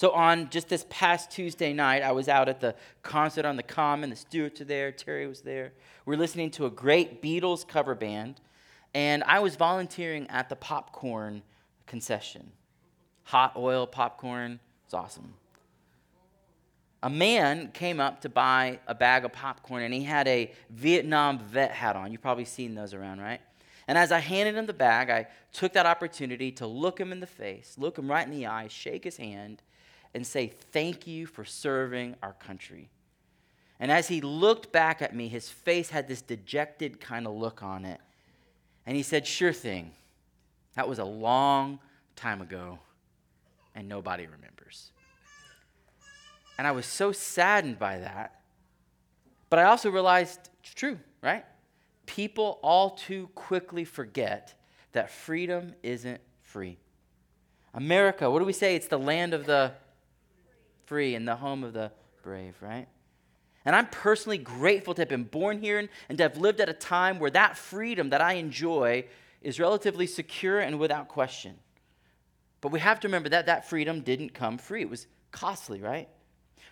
So, on just this past Tuesday night, I was out at the concert on the Common. The Stewarts are there, Terry was there. We are listening to a great Beatles cover band, and I was volunteering at the popcorn concession. Hot oil popcorn, it's awesome. A man came up to buy a bag of popcorn, and he had a Vietnam vet hat on. You've probably seen those around, right? And as I handed him the bag, I took that opportunity to look him in the face, look him right in the eye, shake his hand, and say, Thank you for serving our country. And as he looked back at me, his face had this dejected kind of look on it. And he said, Sure thing. That was a long time ago, and nobody remembers. And I was so saddened by that. But I also realized it's true, right? People all too quickly forget that freedom isn't free. America, what do we say? It's the land of the free and the home of the brave, right? And I'm personally grateful to have been born here and, and to have lived at a time where that freedom that I enjoy is relatively secure and without question. But we have to remember that that freedom didn't come free, it was costly, right?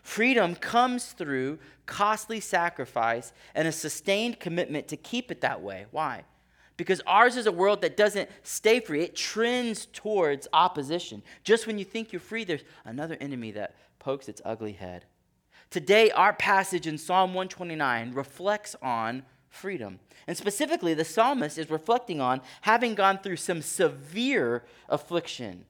Freedom comes through costly sacrifice and a sustained commitment to keep it that way. Why? Because ours is a world that doesn't stay free, it trends towards opposition. Just when you think you're free, there's another enemy that pokes its ugly head. Today, our passage in Psalm 129 reflects on freedom. And specifically, the psalmist is reflecting on having gone through some severe affliction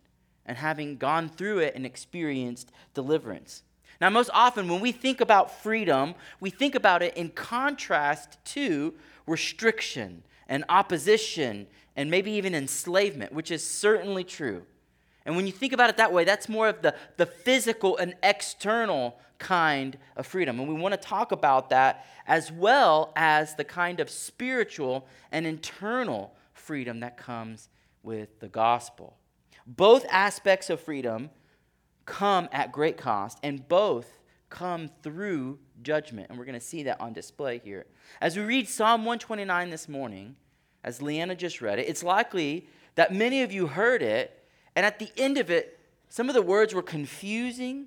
and having gone through it and experienced deliverance. Now, most often when we think about freedom, we think about it in contrast to restriction and opposition and maybe even enslavement, which is certainly true. And when you think about it that way, that's more of the, the physical and external kind of freedom. And we want to talk about that as well as the kind of spiritual and internal freedom that comes with the gospel. Both aspects of freedom come at great cost, and both come through judgment. And we're going to see that on display here. As we read Psalm 129 this morning, as Leanna just read it, it's likely that many of you heard it and at the end of it, some of the words were confusing,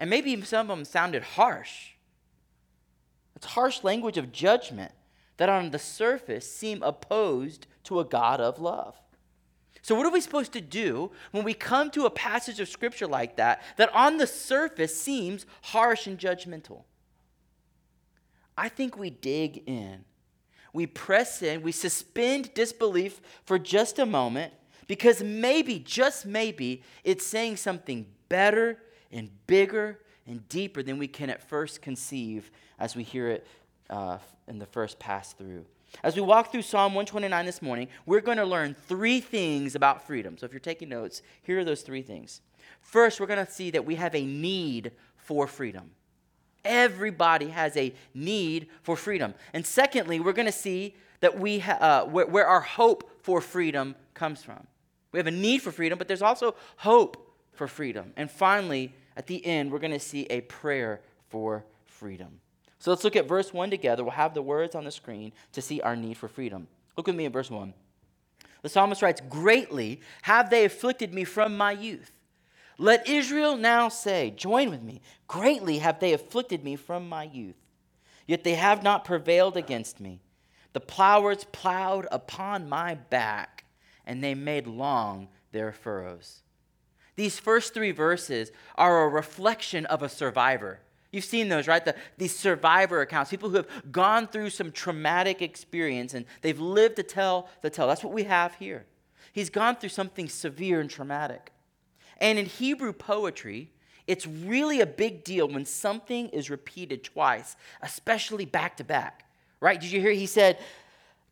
and maybe some of them sounded harsh. It's harsh language of judgment that on the surface seem opposed to a God of love. So, what are we supposed to do when we come to a passage of scripture like that, that on the surface seems harsh and judgmental? I think we dig in. We press in, we suspend disbelief for just a moment, because maybe, just maybe, it's saying something better and bigger and deeper than we can at first conceive as we hear it uh, in the first pass through. As we walk through Psalm 129 this morning, we're going to learn three things about freedom. So if you're taking notes, here are those three things. First, we're going to see that we have a need for freedom. Everybody has a need for freedom. And secondly, we're going to see that we ha- uh, where, where our hope for freedom comes from. We have a need for freedom, but there's also hope for freedom. And finally, at the end, we're going to see a prayer for freedom. So let's look at verse 1 together. We'll have the words on the screen to see our need for freedom. Look with me at verse 1. The psalmist writes, Greatly have they afflicted me from my youth. Let Israel now say, Join with me. Greatly have they afflicted me from my youth. Yet they have not prevailed against me. The plowers plowed upon my back and they made long their furrows. These first three verses are a reflection of a survivor. You've seen those, right? The, these survivor accounts, people who have gone through some traumatic experience and they've lived to tell the tale. That's what we have here. He's gone through something severe and traumatic. And in Hebrew poetry, it's really a big deal when something is repeated twice, especially back to back. Right? Did you hear? He said,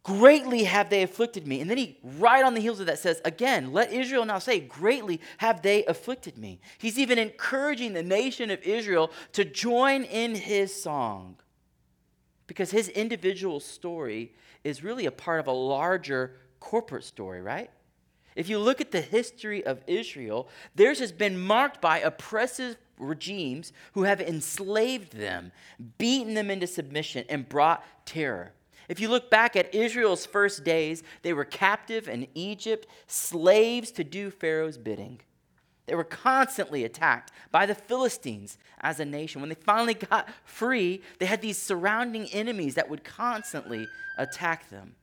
Greatly have they afflicted me. And then he, right on the heels of that, says, Again, let Israel now say, Greatly have they afflicted me. He's even encouraging the nation of Israel to join in his song because his individual story is really a part of a larger corporate story, right? If you look at the history of Israel, theirs has been marked by oppressive regimes who have enslaved them, beaten them into submission, and brought terror. If you look back at Israel's first days, they were captive in Egypt, slaves to do Pharaoh's bidding. They were constantly attacked by the Philistines as a nation. When they finally got free, they had these surrounding enemies that would constantly attack them.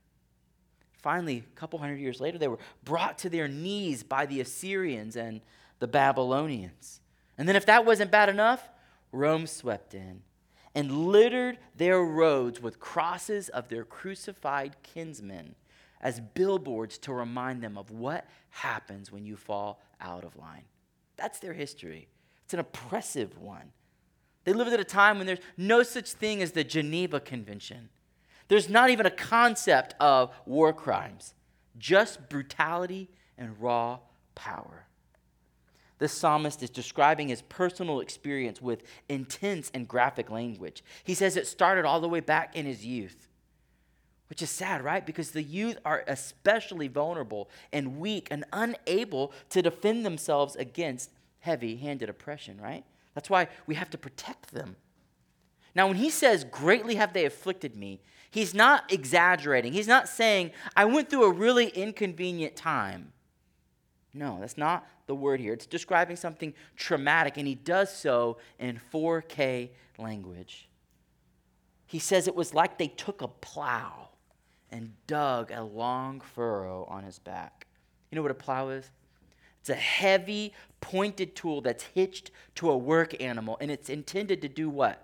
Finally, a couple hundred years later, they were brought to their knees by the Assyrians and the Babylonians. And then, if that wasn't bad enough, Rome swept in and littered their roads with crosses of their crucified kinsmen as billboards to remind them of what happens when you fall out of line. That's their history. It's an oppressive one. They lived at a time when there's no such thing as the Geneva Convention. There's not even a concept of war crimes, just brutality and raw power. The psalmist is describing his personal experience with intense and graphic language. He says it started all the way back in his youth, which is sad, right? Because the youth are especially vulnerable and weak and unable to defend themselves against heavy handed oppression, right? That's why we have to protect them. Now, when he says, Greatly have they afflicted me, he's not exaggerating. He's not saying, I went through a really inconvenient time. No, that's not the word here. It's describing something traumatic, and he does so in 4K language. He says it was like they took a plow and dug a long furrow on his back. You know what a plow is? It's a heavy, pointed tool that's hitched to a work animal, and it's intended to do what?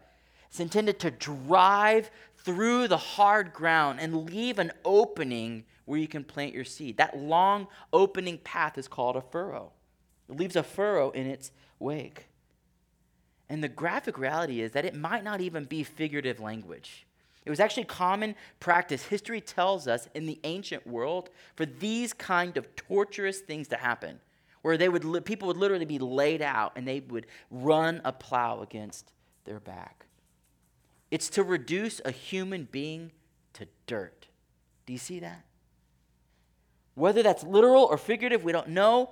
It's intended to drive through the hard ground and leave an opening where you can plant your seed. That long opening path is called a furrow. It leaves a furrow in its wake. And the graphic reality is that it might not even be figurative language. It was actually common practice. History tells us in the ancient world for these kind of torturous things to happen, where they would people would literally be laid out and they would run a plow against their back. It's to reduce a human being to dirt. Do you see that? Whether that's literal or figurative, we don't know.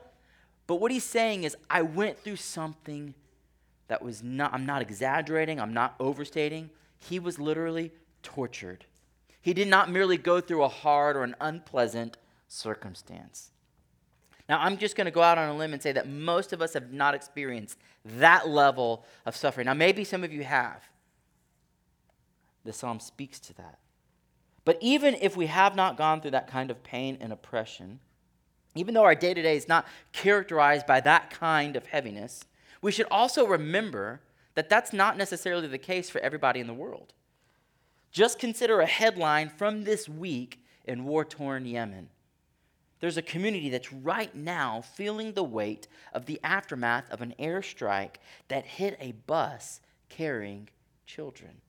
But what he's saying is, I went through something that was not, I'm not exaggerating, I'm not overstating. He was literally tortured. He did not merely go through a hard or an unpleasant circumstance. Now, I'm just going to go out on a limb and say that most of us have not experienced that level of suffering. Now, maybe some of you have. The psalm speaks to that. But even if we have not gone through that kind of pain and oppression, even though our day to day is not characterized by that kind of heaviness, we should also remember that that's not necessarily the case for everybody in the world. Just consider a headline from this week in war torn Yemen. There's a community that's right now feeling the weight of the aftermath of an airstrike that hit a bus carrying children.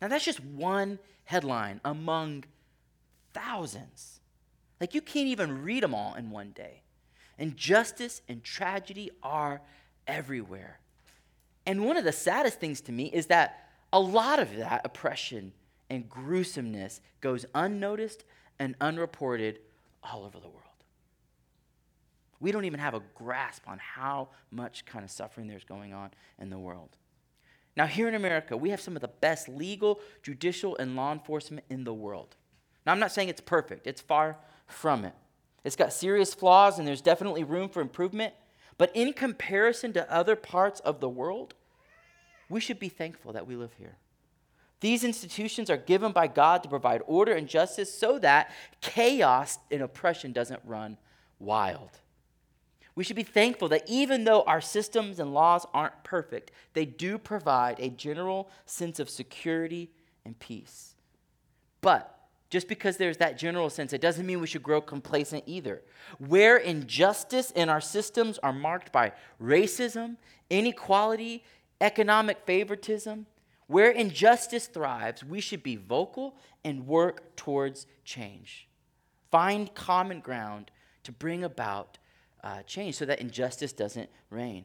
Now, that's just one headline among thousands. Like, you can't even read them all in one day. Injustice and tragedy are everywhere. And one of the saddest things to me is that a lot of that oppression and gruesomeness goes unnoticed and unreported all over the world. We don't even have a grasp on how much kind of suffering there's going on in the world. Now, here in America, we have some of the best legal, judicial, and law enforcement in the world. Now, I'm not saying it's perfect, it's far from it. It's got serious flaws, and there's definitely room for improvement. But in comparison to other parts of the world, we should be thankful that we live here. These institutions are given by God to provide order and justice so that chaos and oppression doesn't run wild. We should be thankful that even though our systems and laws aren't perfect, they do provide a general sense of security and peace. But just because there's that general sense, it doesn't mean we should grow complacent either. Where injustice in our systems are marked by racism, inequality, economic favoritism, where injustice thrives, we should be vocal and work towards change. Find common ground to bring about uh, change so that injustice doesn't reign.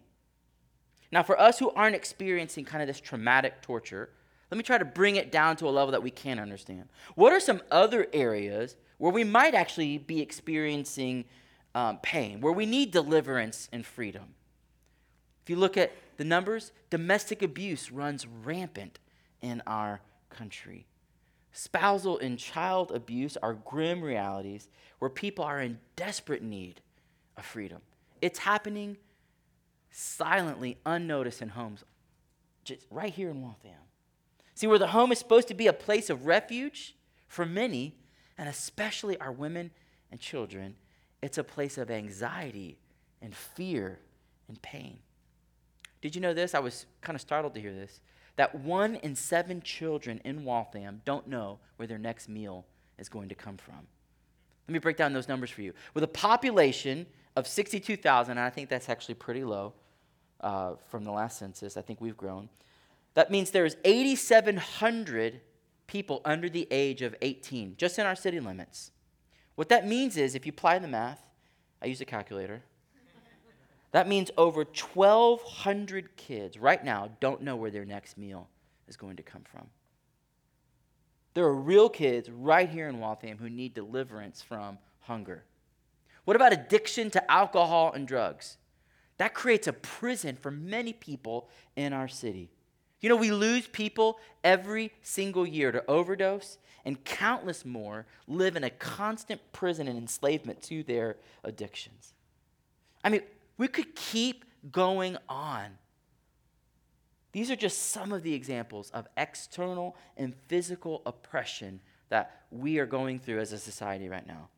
Now, for us who aren't experiencing kind of this traumatic torture, let me try to bring it down to a level that we can understand. What are some other areas where we might actually be experiencing um, pain, where we need deliverance and freedom? If you look at the numbers, domestic abuse runs rampant in our country. Spousal and child abuse are grim realities where people are in desperate need of freedom. It's happening silently, unnoticed in homes, just right here in Waltham. See, where the home is supposed to be a place of refuge for many, and especially our women and children, it's a place of anxiety and fear and pain. Did you know this? I was kind of startled to hear this. That one in seven children in Waltham don't know where their next meal is going to come from. Let me break down those numbers for you. With a population of 62,000, and I think that's actually pretty low uh, from the last census, I think we've grown. That means there's 8,700 people under the age of 18, just in our city limits. What that means is, if you apply the math, I use a calculator, that means over 1,200 kids right now don't know where their next meal is going to come from. There are real kids right here in Waltham who need deliverance from hunger. What about addiction to alcohol and drugs? That creates a prison for many people in our city. You know, we lose people every single year to overdose, and countless more live in a constant prison and enslavement to their addictions. I mean, we could keep going on. These are just some of the examples of external and physical oppression that we are going through as a society right now.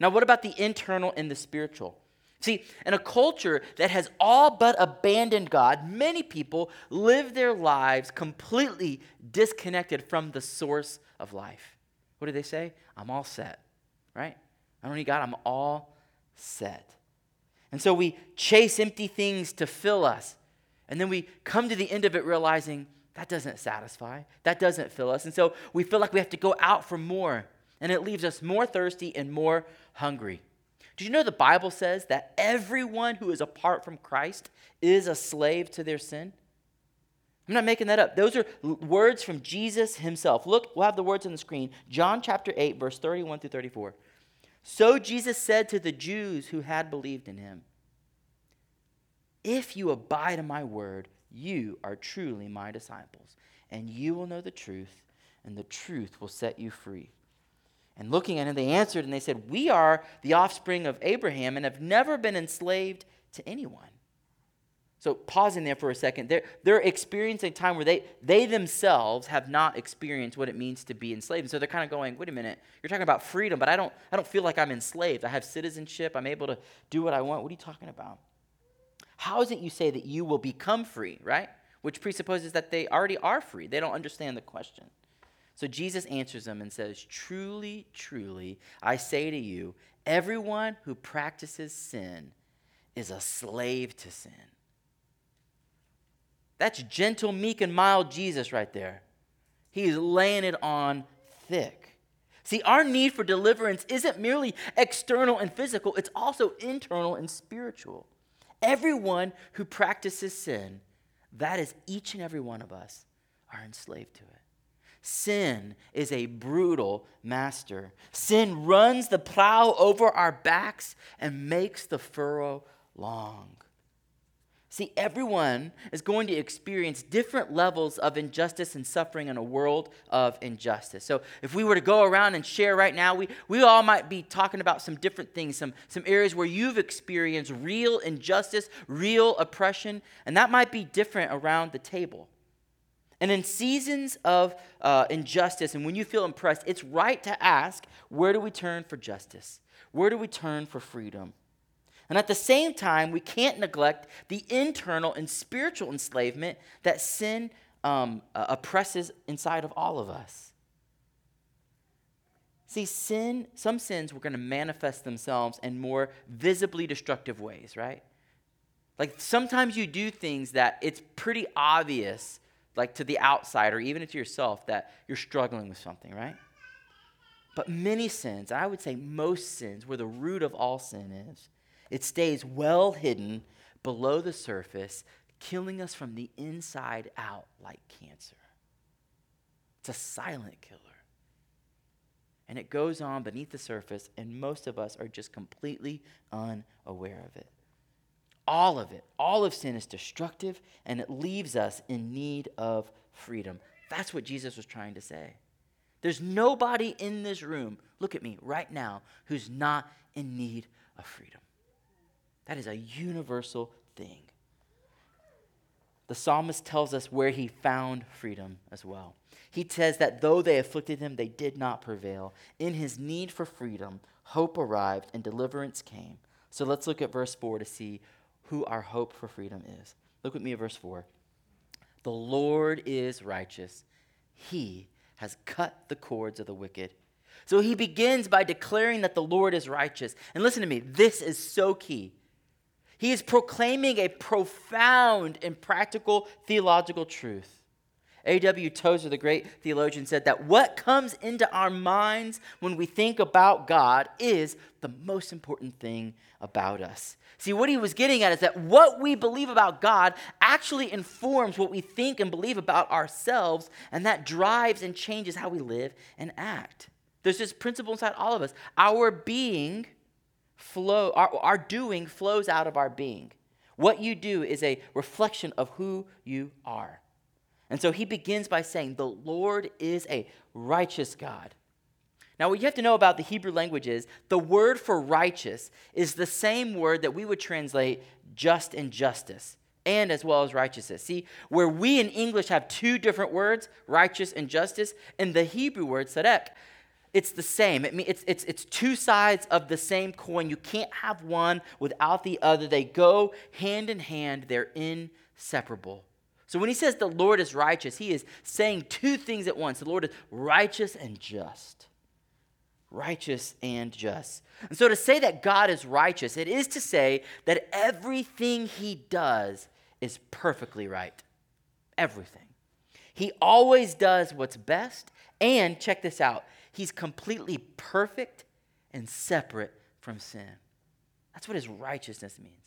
Now, what about the internal and the spiritual? See, in a culture that has all but abandoned God, many people live their lives completely disconnected from the source of life. What do they say? I'm all set, right? I don't need God, I'm all set. And so we chase empty things to fill us. And then we come to the end of it realizing that doesn't satisfy, that doesn't fill us. And so we feel like we have to go out for more. And it leaves us more thirsty and more hungry. Did you know the Bible says that everyone who is apart from Christ is a slave to their sin? I'm not making that up. Those are words from Jesus himself. Look, we'll have the words on the screen. John chapter 8, verse 31 through 34. So Jesus said to the Jews who had believed in him, If you abide in my word, you are truly my disciples, and you will know the truth, and the truth will set you free. And looking at him, they answered and they said, We are the offspring of Abraham and have never been enslaved to anyone. So, pausing there for a second, they're, they're experiencing a time where they, they themselves have not experienced what it means to be enslaved. And so they're kind of going, wait a minute, you're talking about freedom, but I don't, I don't feel like I'm enslaved. I have citizenship. I'm able to do what I want. What are you talking about? How is it you say that you will become free, right? Which presupposes that they already are free. They don't understand the question. So Jesus answers them and says, Truly, truly, I say to you, everyone who practices sin is a slave to sin. That's gentle, meek, and mild Jesus right there. He's laying it on thick. See, our need for deliverance isn't merely external and physical, it's also internal and spiritual. Everyone who practices sin, that is each and every one of us, are enslaved to it. Sin is a brutal master. Sin runs the plow over our backs and makes the furrow long. See, everyone is going to experience different levels of injustice and suffering in a world of injustice. So, if we were to go around and share right now, we, we all might be talking about some different things, some, some areas where you've experienced real injustice, real oppression, and that might be different around the table. And in seasons of uh, injustice, and when you feel impressed, it's right to ask where do we turn for justice? Where do we turn for freedom? And at the same time, we can't neglect the internal and spiritual enslavement that sin um, uh, oppresses inside of all of us. See, sin, some sins were going to manifest themselves in more visibly destructive ways, right? Like sometimes you do things that it's pretty obvious, like to the outside or even to yourself, that you're struggling with something, right? But many sins, I would say most sins, where the root of all sin is, it stays well hidden below the surface, killing us from the inside out like cancer. It's a silent killer. And it goes on beneath the surface, and most of us are just completely unaware of it. All of it, all of sin is destructive, and it leaves us in need of freedom. That's what Jesus was trying to say. There's nobody in this room, look at me right now, who's not in need of freedom. That is a universal thing. The psalmist tells us where he found freedom as well. He says that though they afflicted him, they did not prevail. In his need for freedom, hope arrived and deliverance came. So let's look at verse 4 to see who our hope for freedom is. Look with me at verse 4. The Lord is righteous, he has cut the cords of the wicked. So he begins by declaring that the Lord is righteous. And listen to me, this is so key. He is proclaiming a profound and practical theological truth. A.W. Tozer, the great theologian, said that what comes into our minds when we think about God is the most important thing about us. See, what he was getting at is that what we believe about God actually informs what we think and believe about ourselves, and that drives and changes how we live and act. There's this principle inside all of us. Our being flow, our, our doing flows out of our being. What you do is a reflection of who you are. And so he begins by saying, The Lord is a righteous God. Now, what you have to know about the Hebrew language is the word for righteous is the same word that we would translate just and justice, and as well as righteousness. See, where we in English have two different words, righteous and justice, in the Hebrew word, tzedek, it's the same. It, it's, it's, it's two sides of the same coin. You can't have one without the other. They go hand in hand, they're inseparable. So when he says the Lord is righteous, he is saying two things at once. The Lord is righteous and just. Righteous and just. And so to say that God is righteous, it is to say that everything he does is perfectly right. Everything. He always does what's best. And check this out He's completely perfect and separate from sin. That's what his righteousness means.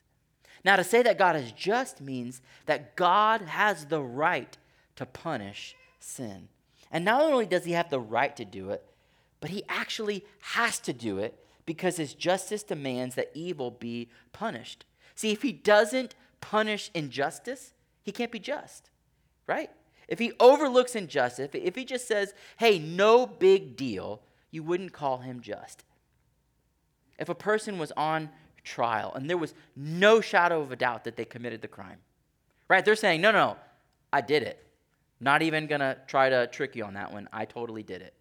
Now, to say that God is just means that God has the right to punish sin. And not only does he have the right to do it, but he actually has to do it because his justice demands that evil be punished. See, if he doesn't punish injustice, he can't be just, right? If he overlooks injustice, if he just says, hey, no big deal, you wouldn't call him just. If a person was on trial and there was no shadow of a doubt that they committed the crime, right? They're saying, no, no, I did it. Not even going to try to trick you on that one. I totally did it.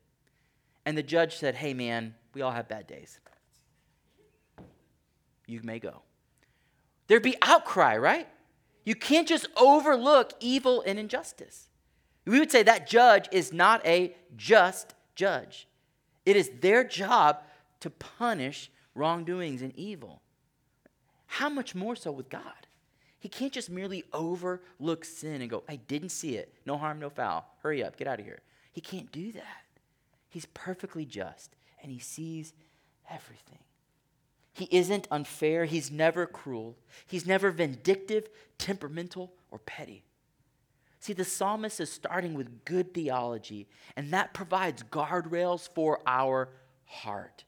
And the judge said, hey, man, we all have bad days. You may go. There'd be outcry, right? You can't just overlook evil and injustice. We would say that judge is not a just judge. It is their job to punish wrongdoings and evil. How much more so with God? He can't just merely overlook sin and go, I didn't see it. No harm, no foul. Hurry up, get out of here. He can't do that. He's perfectly just and he sees everything. He isn't unfair. He's never cruel. He's never vindictive, temperamental, or petty. See, the psalmist is starting with good theology, and that provides guardrails for our heart.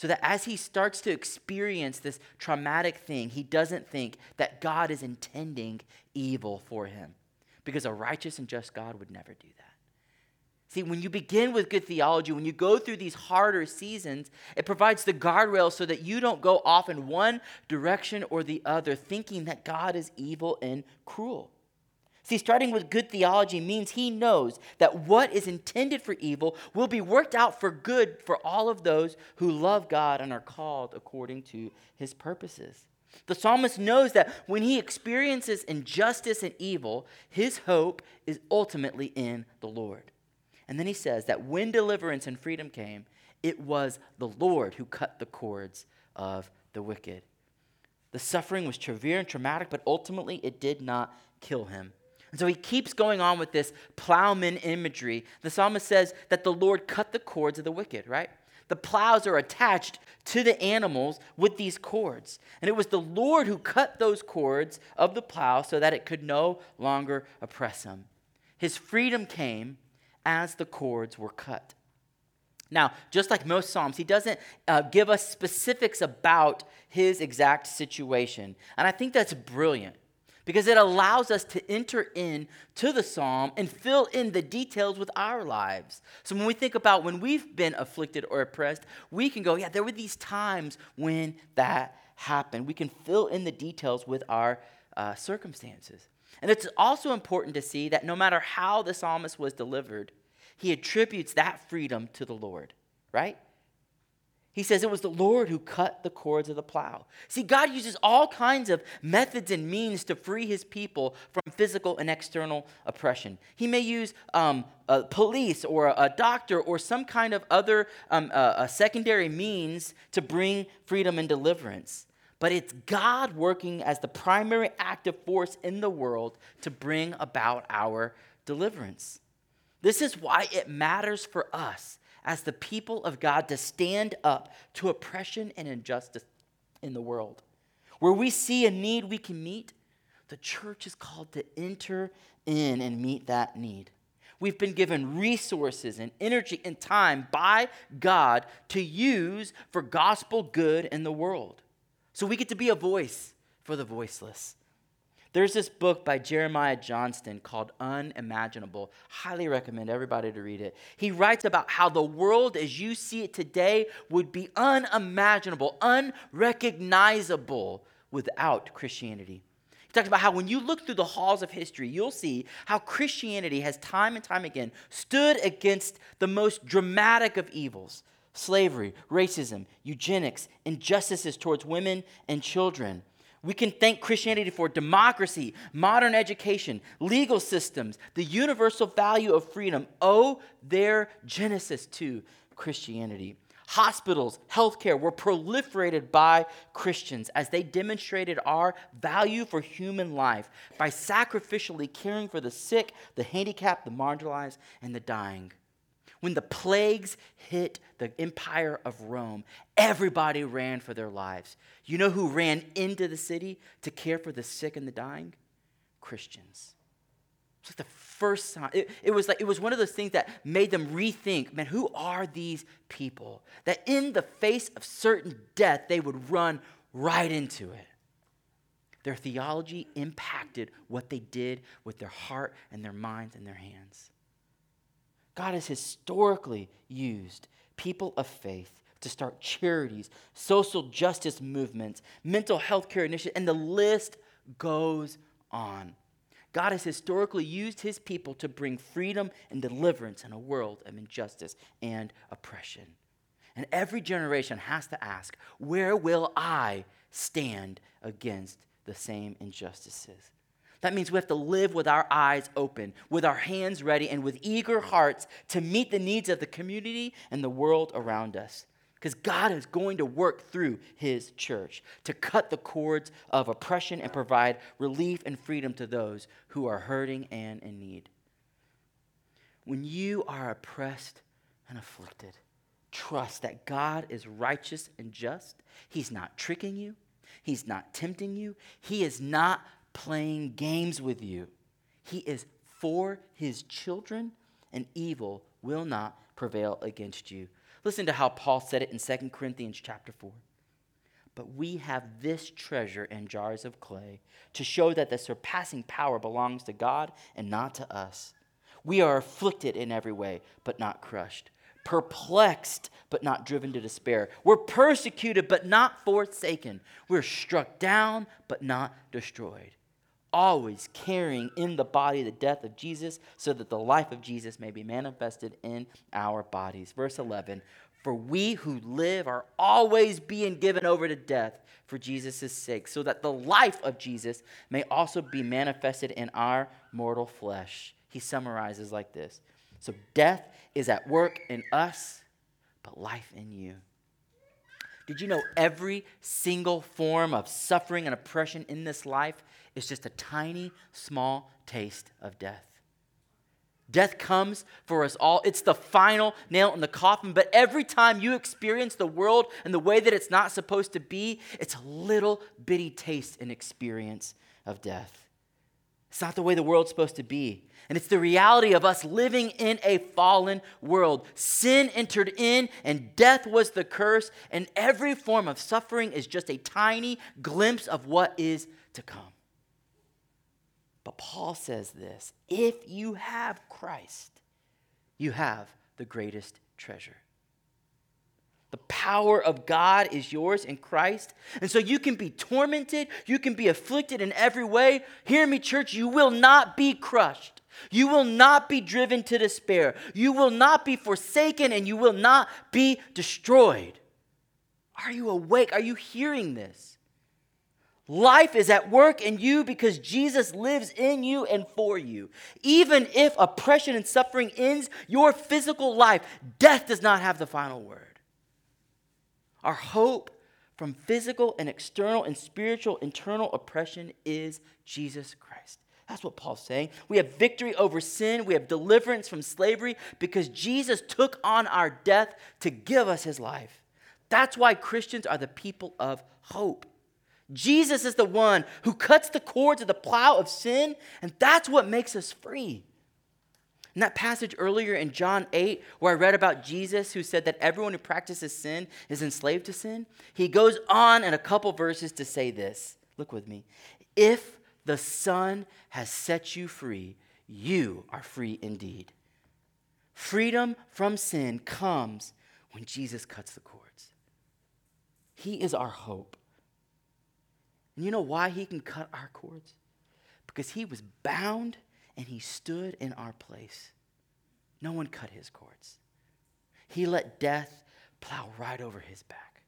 So that as he starts to experience this traumatic thing, he doesn't think that God is intending evil for him. Because a righteous and just God would never do that. See, when you begin with good theology, when you go through these harder seasons, it provides the guardrails so that you don't go off in one direction or the other, thinking that God is evil and cruel. See, starting with good theology means he knows that what is intended for evil will be worked out for good for all of those who love God and are called according to his purposes. The psalmist knows that when he experiences injustice and evil, his hope is ultimately in the Lord. And then he says that when deliverance and freedom came, it was the Lord who cut the cords of the wicked. The suffering was severe and traumatic, but ultimately it did not kill him. And so he keeps going on with this plowman imagery. The psalmist says that the Lord cut the cords of the wicked, right? The plows are attached to the animals with these cords. And it was the Lord who cut those cords of the plow so that it could no longer oppress him. His freedom came as the cords were cut. Now, just like most Psalms, he doesn't uh, give us specifics about his exact situation. And I think that's brilliant because it allows us to enter in to the psalm and fill in the details with our lives. So when we think about when we've been afflicted or oppressed, we can go, yeah, there were these times when that happened. We can fill in the details with our uh, circumstances. And it's also important to see that no matter how the psalmist was delivered, he attributes that freedom to the Lord, right? He says it was the Lord who cut the cords of the plow. See, God uses all kinds of methods and means to free his people from physical and external oppression. He may use um, a police or a, a, doctor or some kind of other um, a secondary means to bring freedom and deliverance. But it's God working as the primary active force in the world to bring about our deliverance. This is why it matters for us as the people of God to stand up to oppression and injustice in the world. Where we see a need we can meet, the church is called to enter in and meet that need. We've been given resources and energy and time by God to use for gospel good in the world. So we get to be a voice for the voiceless. There's this book by Jeremiah Johnston called Unimaginable. Highly recommend everybody to read it. He writes about how the world as you see it today would be unimaginable, unrecognizable without Christianity. He talks about how when you look through the halls of history, you'll see how Christianity has time and time again stood against the most dramatic of evils slavery, racism, eugenics, injustices towards women and children. We can thank Christianity for democracy, modern education, legal systems, the universal value of freedom owe their genesis to Christianity. Hospitals, healthcare were proliferated by Christians as they demonstrated our value for human life by sacrificially caring for the sick, the handicapped, the marginalized, and the dying. When the plagues hit the empire of Rome, everybody ran for their lives. You know who ran into the city to care for the sick and the dying? Christians. It's like the first time. It, it, was like it was one of those things that made them rethink, man, who are these people? That in the face of certain death, they would run right into it. Their theology impacted what they did with their heart and their minds and their hands. God has historically used people of faith to start charities, social justice movements, mental health care initiatives, and the list goes on. God has historically used his people to bring freedom and deliverance in a world of injustice and oppression. And every generation has to ask, where will I stand against the same injustices? That means we have to live with our eyes open, with our hands ready, and with eager hearts to meet the needs of the community and the world around us. Because God is going to work through His church to cut the cords of oppression and provide relief and freedom to those who are hurting and in need. When you are oppressed and afflicted, trust that God is righteous and just. He's not tricking you, He's not tempting you, He is not playing games with you. He is for his children, and evil will not prevail against you. Listen to how Paul said it in 2 Corinthians chapter 4. But we have this treasure in jars of clay to show that the surpassing power belongs to God and not to us. We are afflicted in every way, but not crushed, perplexed, but not driven to despair. We're persecuted, but not forsaken. We're struck down, but not destroyed always carrying in the body the death of Jesus, so that the life of Jesus may be manifested in our bodies. Verse 11 For we who live are always being given over to death for Jesus' sake, so that the life of Jesus may also be manifested in our mortal flesh. He summarizes like this So death is at work in us, but life in you. Did you know every single form of suffering and oppression in this life is just a tiny, small taste of death. Death comes for us all. It's the final nail in the coffin. But every time you experience the world and the way that it's not supposed to be, it's a little bitty taste and experience of death. It's not the way the world's supposed to be. And it's the reality of us living in a fallen world. Sin entered in, and death was the curse, and every form of suffering is just a tiny glimpse of what is to come. But Paul says this if you have Christ, you have the greatest treasure. The power of God is yours in Christ. And so you can be tormented, you can be afflicted in every way. Hear me, church, you will not be crushed. You will not be driven to despair. You will not be forsaken and you will not be destroyed. Are you awake? Are you hearing this? Life is at work in you because Jesus lives in you and for you. Even if oppression and suffering ends your physical life, death does not have the final word. Our hope from physical and external and spiritual internal oppression is Jesus Christ. That's what Paul's saying. We have victory over sin, we have deliverance from slavery because Jesus took on our death to give us his life. That's why Christians are the people of hope. Jesus is the one who cuts the cords of the plow of sin, and that's what makes us free. In that passage earlier in John 8, where I read about Jesus who said that everyone who practices sin is enslaved to sin, he goes on in a couple verses to say this. Look with me. If the Son has set you free, you are free indeed. Freedom from sin comes when Jesus cuts the cords. He is our hope. And you know why he can cut our cords? Because he was bound and he stood in our place. No one cut his cords. He let death plow right over his back,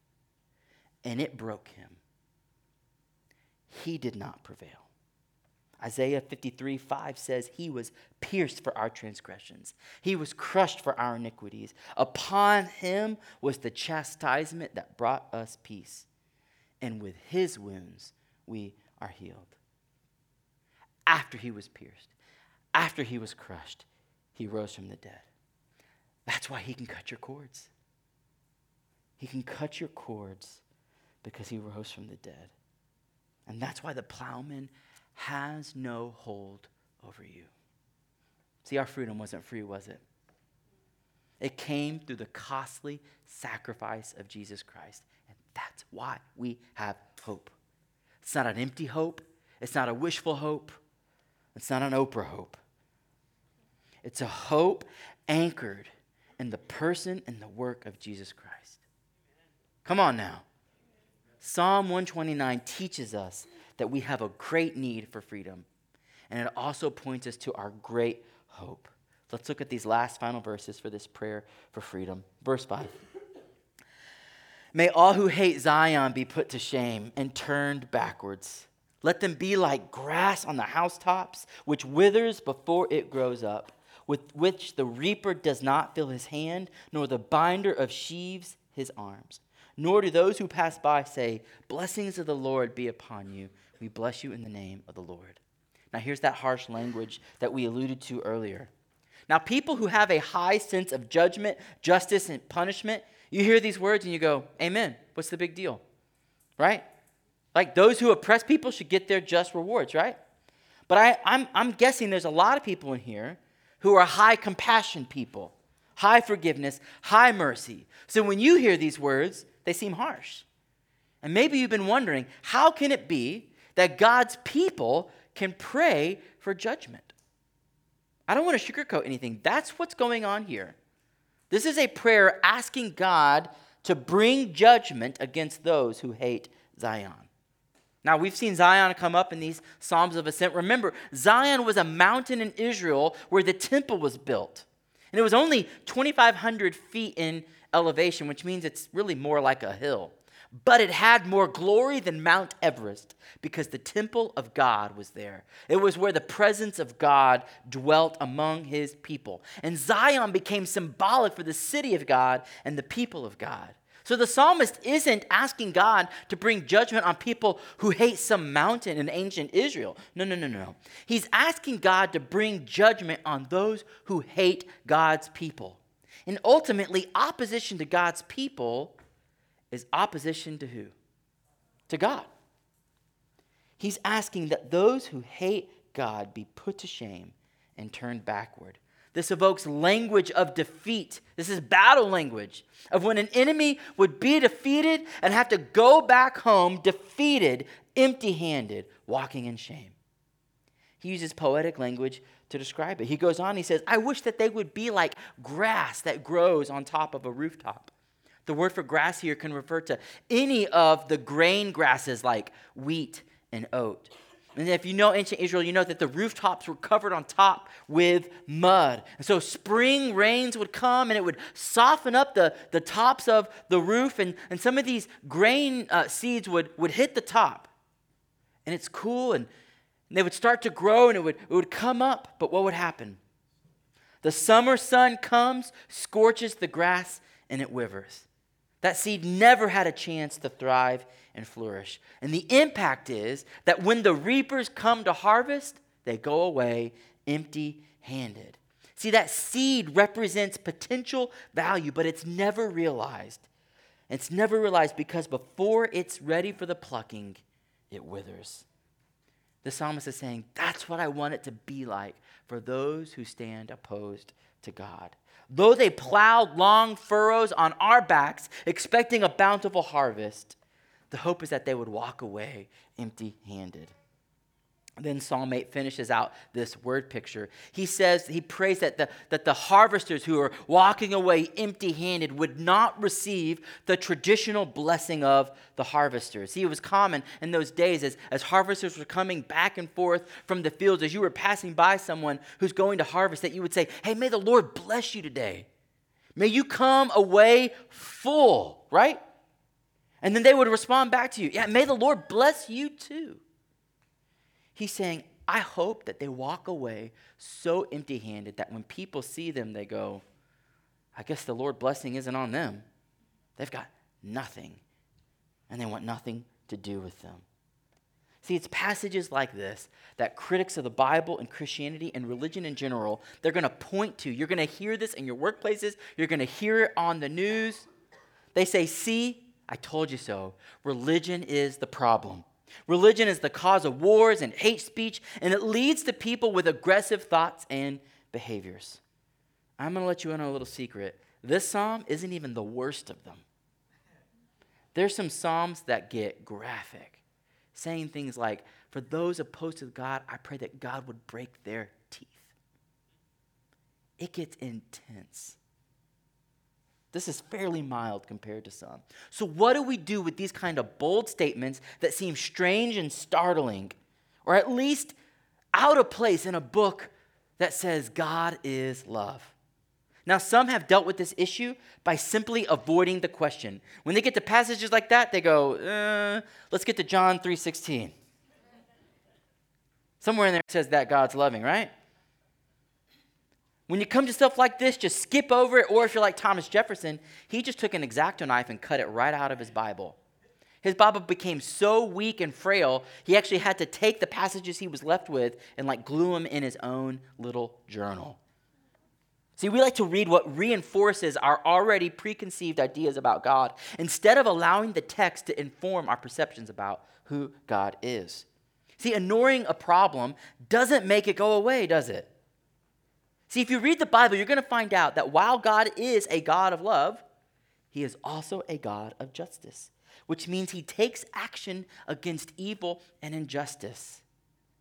and it broke him. He did not prevail. Isaiah 53 5 says, He was pierced for our transgressions, He was crushed for our iniquities. Upon Him was the chastisement that brought us peace, and with His wounds we are healed. After He was pierced, after he was crushed, he rose from the dead. That's why he can cut your cords. He can cut your cords because he rose from the dead. And that's why the plowman has no hold over you. See, our freedom wasn't free, was it? It came through the costly sacrifice of Jesus Christ. And that's why we have hope. It's not an empty hope, it's not a wishful hope, it's not an Oprah hope. It's a hope anchored in the person and the work of Jesus Christ. Come on now. Psalm 129 teaches us that we have a great need for freedom, and it also points us to our great hope. Let's look at these last final verses for this prayer for freedom. Verse 5. May all who hate Zion be put to shame and turned backwards. Let them be like grass on the housetops, which withers before it grows up with which the reaper does not fill his hand, nor the binder of sheaves his arms. Nor do those who pass by say, Blessings of the Lord be upon you. We bless you in the name of the Lord. Now, here's that harsh language that we alluded to earlier. Now, people who have a high sense of judgment, justice, and punishment, you hear these words and you go, Amen. What's the big deal? Right? Like those who oppress people should get their just rewards, right? But I, I'm, I'm guessing there's a lot of people in here who are high compassion people, high forgiveness, high mercy. So when you hear these words, they seem harsh. And maybe you've been wondering how can it be that God's people can pray for judgment? I don't want to sugarcoat anything. That's what's going on here. This is a prayer asking God to bring judgment against those who hate Zion. Now, we've seen Zion come up in these Psalms of Ascent. Remember, Zion was a mountain in Israel where the temple was built. And it was only 2,500 feet in elevation, which means it's really more like a hill. But it had more glory than Mount Everest because the temple of God was there. It was where the presence of God dwelt among his people. And Zion became symbolic for the city of God and the people of God. So the psalmist isn't asking God to bring judgment on people who hate some mountain in ancient Israel. No, no, no, no. He's asking God to bring judgment on those who hate God's people. And ultimately, opposition to God's people is opposition to who? To God. He's asking that those who hate God be put to shame and turned backward. This evokes language of defeat. This is battle language of when an enemy would be defeated and have to go back home defeated, empty handed, walking in shame. He uses poetic language to describe it. He goes on, he says, I wish that they would be like grass that grows on top of a rooftop. The word for grass here can refer to any of the grain grasses like wheat and oat. And if you know ancient Israel, you know that the rooftops were covered on top with mud. And so spring rains would come and it would soften up the, the tops of the roof, and, and some of these grain uh, seeds would, would hit the top. And it's cool, and, and they would start to grow and it would, it would come up. But what would happen? The summer sun comes, scorches the grass, and it withers. That seed never had a chance to thrive and flourish. And the impact is that when the reapers come to harvest, they go away empty handed. See, that seed represents potential value, but it's never realized. It's never realized because before it's ready for the plucking, it withers. The psalmist is saying, That's what I want it to be like for those who stand opposed to God. Though they plowed long furrows on our backs, expecting a bountiful harvest, the hope is that they would walk away empty handed. Then Psalm 8 finishes out this word picture. He says, he prays that the, that the harvesters who are walking away empty handed would not receive the traditional blessing of the harvesters. See, it was common in those days as, as harvesters were coming back and forth from the fields, as you were passing by someone who's going to harvest, that you would say, Hey, may the Lord bless you today. May you come away full, right? And then they would respond back to you, Yeah, may the Lord bless you too. He's saying, I hope that they walk away so empty handed that when people see them, they go, I guess the Lord blessing isn't on them. They've got nothing, and they want nothing to do with them. See, it's passages like this that critics of the Bible and Christianity and religion in general, they're going to point to. You're going to hear this in your workplaces, you're going to hear it on the news. They say, "See, I told you so. Religion is the problem. Religion is the cause of wars and hate speech, and it leads to people with aggressive thoughts and behaviors. I'm going to let you in on a little secret. This psalm isn't even the worst of them. There's some psalms that get graphic, saying things like, For those opposed to God, I pray that God would break their teeth. It gets intense. This is fairly mild compared to some. So, what do we do with these kind of bold statements that seem strange and startling, or at least out of place in a book that says God is love? Now, some have dealt with this issue by simply avoiding the question. When they get to passages like that, they go, uh, let's get to John 3.16. Somewhere in there it says that God's loving, right? When you come to stuff like this, just skip over it. Or if you're like Thomas Jefferson, he just took an X-Acto knife and cut it right out of his Bible. His Bible became so weak and frail, he actually had to take the passages he was left with and like glue them in his own little journal. See, we like to read what reinforces our already preconceived ideas about God instead of allowing the text to inform our perceptions about who God is. See, ignoring a problem doesn't make it go away, does it? See, if you read the Bible, you're going to find out that while God is a God of love, he is also a God of justice, which means he takes action against evil and injustice.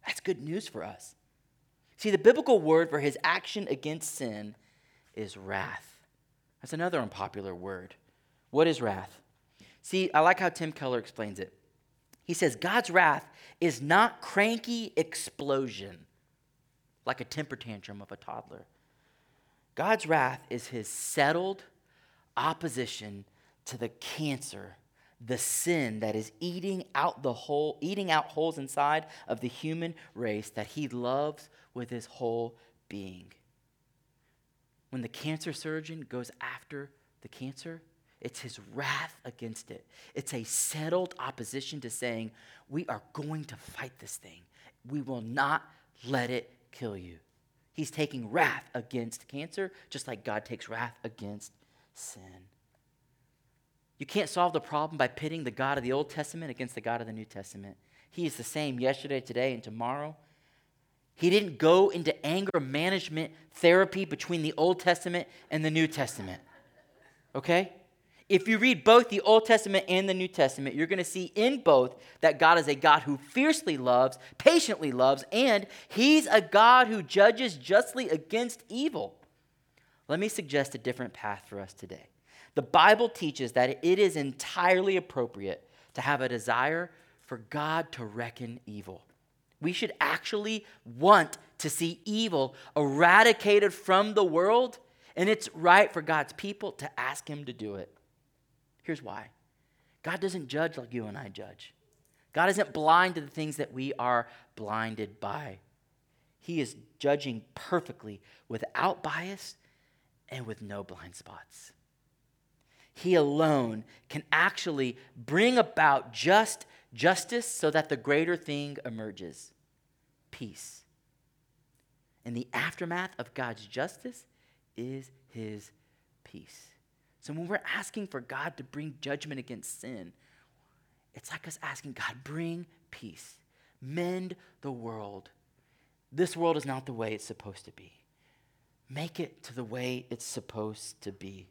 That's good news for us. See, the biblical word for his action against sin is wrath. That's another unpopular word. What is wrath? See, I like how Tim Keller explains it. He says God's wrath is not cranky explosion like a temper tantrum of a toddler. God's wrath is his settled opposition to the cancer, the sin that is eating out the whole, eating out holes inside of the human race that he loves with his whole being. When the cancer surgeon goes after the cancer, it's his wrath against it. It's a settled opposition to saying, We are going to fight this thing. We will not let it kill you. He's taking wrath against cancer, just like God takes wrath against sin. You can't solve the problem by pitting the God of the Old Testament against the God of the New Testament. He is the same yesterday, today, and tomorrow. He didn't go into anger management therapy between the Old Testament and the New Testament. Okay? If you read both the Old Testament and the New Testament, you're going to see in both that God is a God who fiercely loves, patiently loves, and He's a God who judges justly against evil. Let me suggest a different path for us today. The Bible teaches that it is entirely appropriate to have a desire for God to reckon evil. We should actually want to see evil eradicated from the world, and it's right for God's people to ask Him to do it. Here's why God doesn't judge like you and I judge. God isn't blind to the things that we are blinded by. He is judging perfectly without bias and with no blind spots. He alone can actually bring about just justice so that the greater thing emerges peace. And the aftermath of God's justice is his peace. So when we're asking for God to bring judgment against sin, it's like us asking God, bring peace, mend the world. This world is not the way it's supposed to be. Make it to the way it's supposed to be.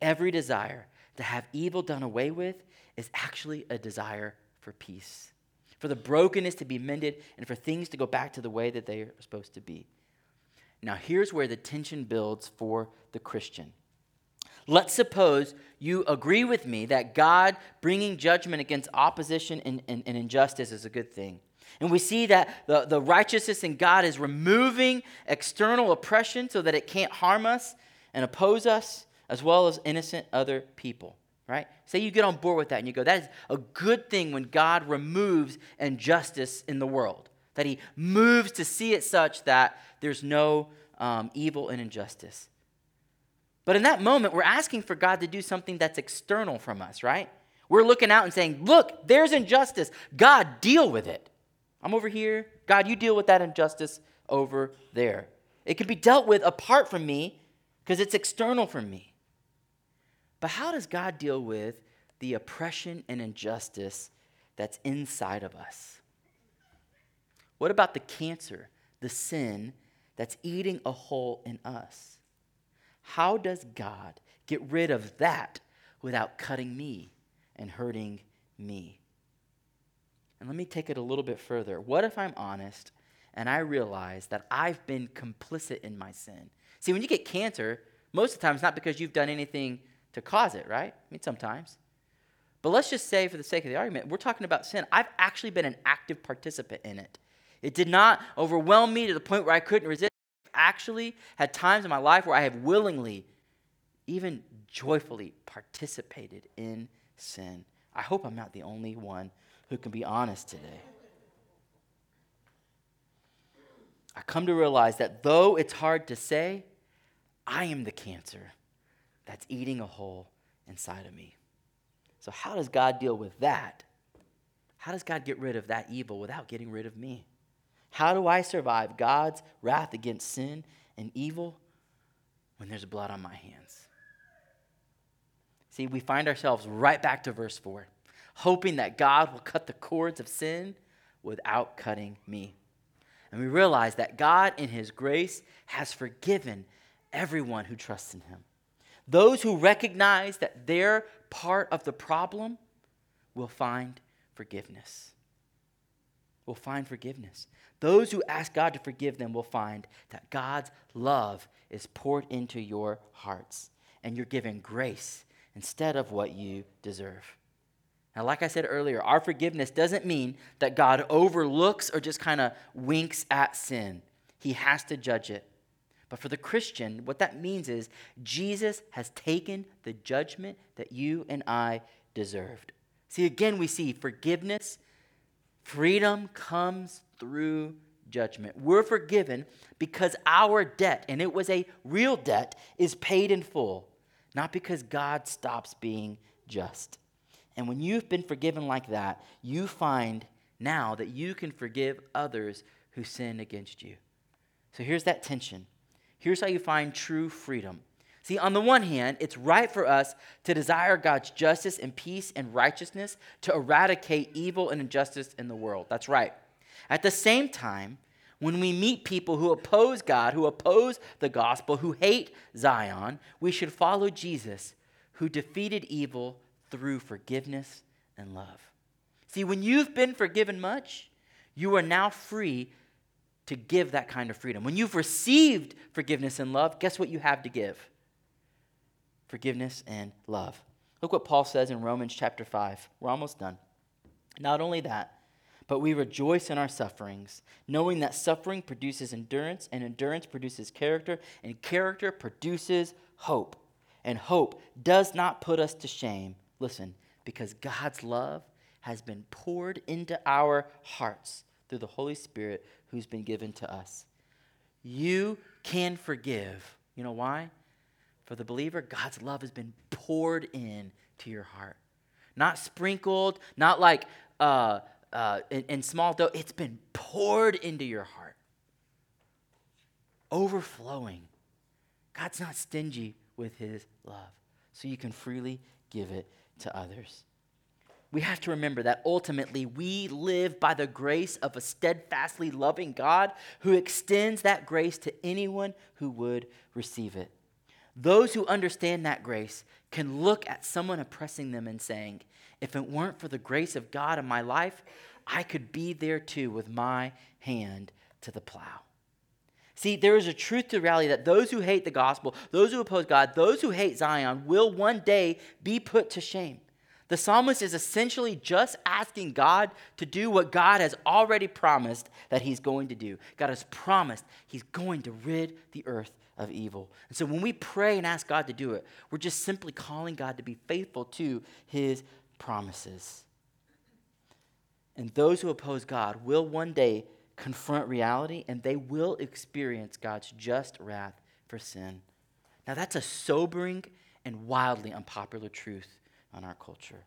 Every desire to have evil done away with is actually a desire for peace, for the brokenness to be mended, and for things to go back to the way that they are supposed to be. Now, here's where the tension builds for the Christian. Let's suppose you agree with me that God bringing judgment against opposition and, and, and, injustice is a good thing. And we see that the, the righteousness in God is removing external oppression so that it can't harm us and oppose us, as well as innocent other people, right? Say you get on board with that and you go, that is a good thing when God removes injustice in the world, that He moves to see it such that there's no um, evil and injustice. But in that moment, we're asking for God to do something that's external from us, right? We're looking out and saying, Look, there's injustice. God, deal with it. I'm over here. God, you deal with that injustice over there. It can be dealt with apart from me because it's external from me. But how does God deal with the oppression and injustice that's inside of us? What about the cancer, the sin that's eating a hole in us? How does God get rid of that without cutting me and hurting me? And let me take it a little bit further. What if I'm honest and I realize that I've been complicit in my sin? See, when you get cancer, most of the time it's not because you've done anything to cause it, right? I mean, sometimes. But let's just say, for the sake of the argument, we're talking about sin. I've actually been an active participant in it. It did not overwhelm me to the point where I couldn't resist actually had times in my life where I have willingly, even joyfully participated in sin. I hope I'm not the only one who can be honest today. I come to realize that though it's hard to say, I am the cancer that's eating a hole inside of me. So, how does God deal with that? How does God get rid of that evil without getting rid of me? How do I survive God's wrath against sin and evil when there's blood on my hands? See, we find ourselves right back to verse 4, hoping that God will cut the cords of sin without cutting me. And we realize that God, in His grace, has forgiven everyone who trusts in Him. Those who recognize that they're part of the problem will find forgiveness. Will find forgiveness. Those who ask God to forgive them will find that God's love is poured into your hearts and you're given grace instead of what you deserve. Now, like I said earlier, our forgiveness doesn't mean that God overlooks or just kind of winks at sin. He has to judge it. But for the Christian, what that means is Jesus has taken the judgment that you and I deserved. See, again, we see forgiveness, freedom comes through judgment. We're forgiven because our debt, and it was a real debt, is paid in full, not because God stops being just. And when you've been forgiven like that, you find now that you can forgive others who sin against you. So here's that tension. Here's how you find true freedom. See, on the one hand, it's right for us to desire God's justice and peace and righteousness to eradicate evil and injustice in the world. That's right. At the same time, when we meet people who oppose God, who oppose the gospel, who hate Zion, we should follow Jesus, who defeated evil through forgiveness and love. See, when you've been forgiven much, you are now free to give that kind of freedom. When you've received forgiveness and love, guess what you have to give? Forgiveness, and love. Look what Paul says in Romans chapter 5. We're almost done. Not only that, but we rejoice in our sufferings, knowing that suffering produces endurance, and endurance produces character, and character produces hope. And hope does not put us to shame. Listen, because God's love has been poured into our hearts through the Holy Spirit who's been given to us. You can forgive. You know why? For the believer, God's love has been poured in to your heart. Not sprinkled, not like uh, uh, in, in small dough. It's been poured into your heart, overflowing. God's not stingy with his love, so you can freely give it to others we have to remember that ultimately we live by the grace of a steadfastly loving God who extends that grace to anyone who would receive it. Those who understand that grace can look at someone oppressing them and saying, If it weren't for the grace of God in my life, I could be there too with my hand to the plow. See, there is a truth to reality that those who hate the gospel, those who oppose God, those who hate Zion will one day be put to shame. The psalmist is essentially just asking God to do what God has already promised that he's going to do. God has promised he's going to rid the earth of evil. And so when we pray and ask God to do it, we're just simply calling God to be faithful to his promises. And those who oppose God will one day confront reality and they will experience God's just wrath for sin. Now, that's a sobering and wildly unpopular truth on our culture.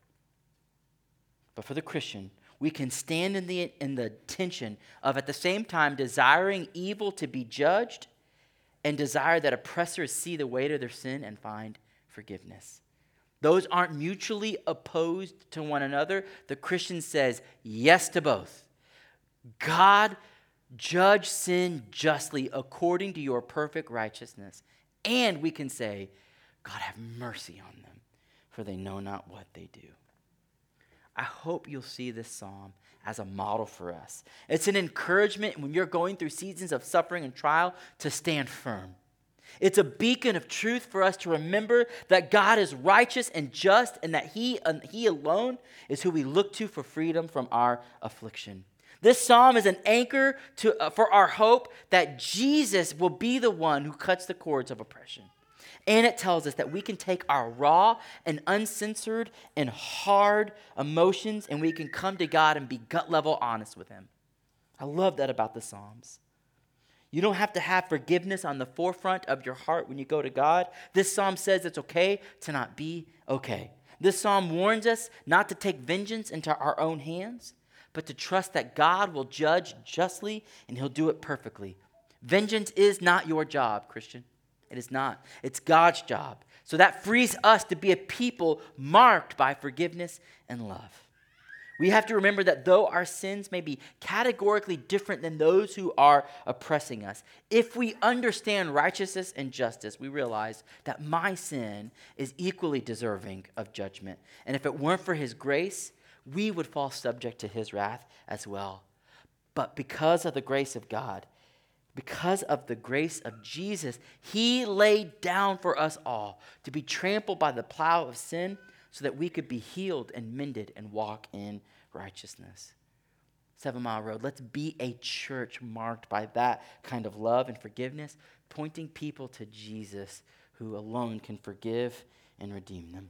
But for the Christian, we can stand in the, in the tension of at the same time desiring evil to be judged and desire that oppressors see the weight of their sin and find forgiveness. Those aren't mutually opposed to one another. The Christian says yes to both. God, judge sin justly according to your perfect righteousness. And we can say, God, have mercy on them for they know not what they do. I hope you'll see this psalm as a model for us. It's an encouragement when you're going through seasons of suffering and trial to stand firm. It's a beacon of truth for us to remember that God is righteous and just and that He, and he alone is who we look to for freedom from our affliction. This psalm is an anchor to, uh, for our hope that Jesus will be the one who cuts the cords of oppression. And it tells us that we can take our raw and uncensored and hard emotions and we can come to God and be gut level honest with Him. I love that about the Psalms. You don't have to have forgiveness on the forefront of your heart when you go to God. This psalm says it's okay to not be okay. This psalm warns us not to take vengeance into our own hands, but to trust that God will judge justly and he'll do it perfectly. Vengeance is not your job, Christian. It is not. It's God's job. So that frees us to be a people marked by forgiveness and love. We have to remember that though our sins may be categorically different than those who are oppressing us, if we understand righteousness and justice, we realize that my sin is equally deserving of judgment. And if it weren't for his grace, we would fall subject to his wrath as well. But because of the grace of God, because of the grace of Jesus, he laid down for us all to be trampled by the plow of sin so that we could be healed and mended and walk in righteousness. Seven Mile Road, let's be a church marked by that kind of love and forgiveness, pointing people to Jesus who alone can forgive and redeem them.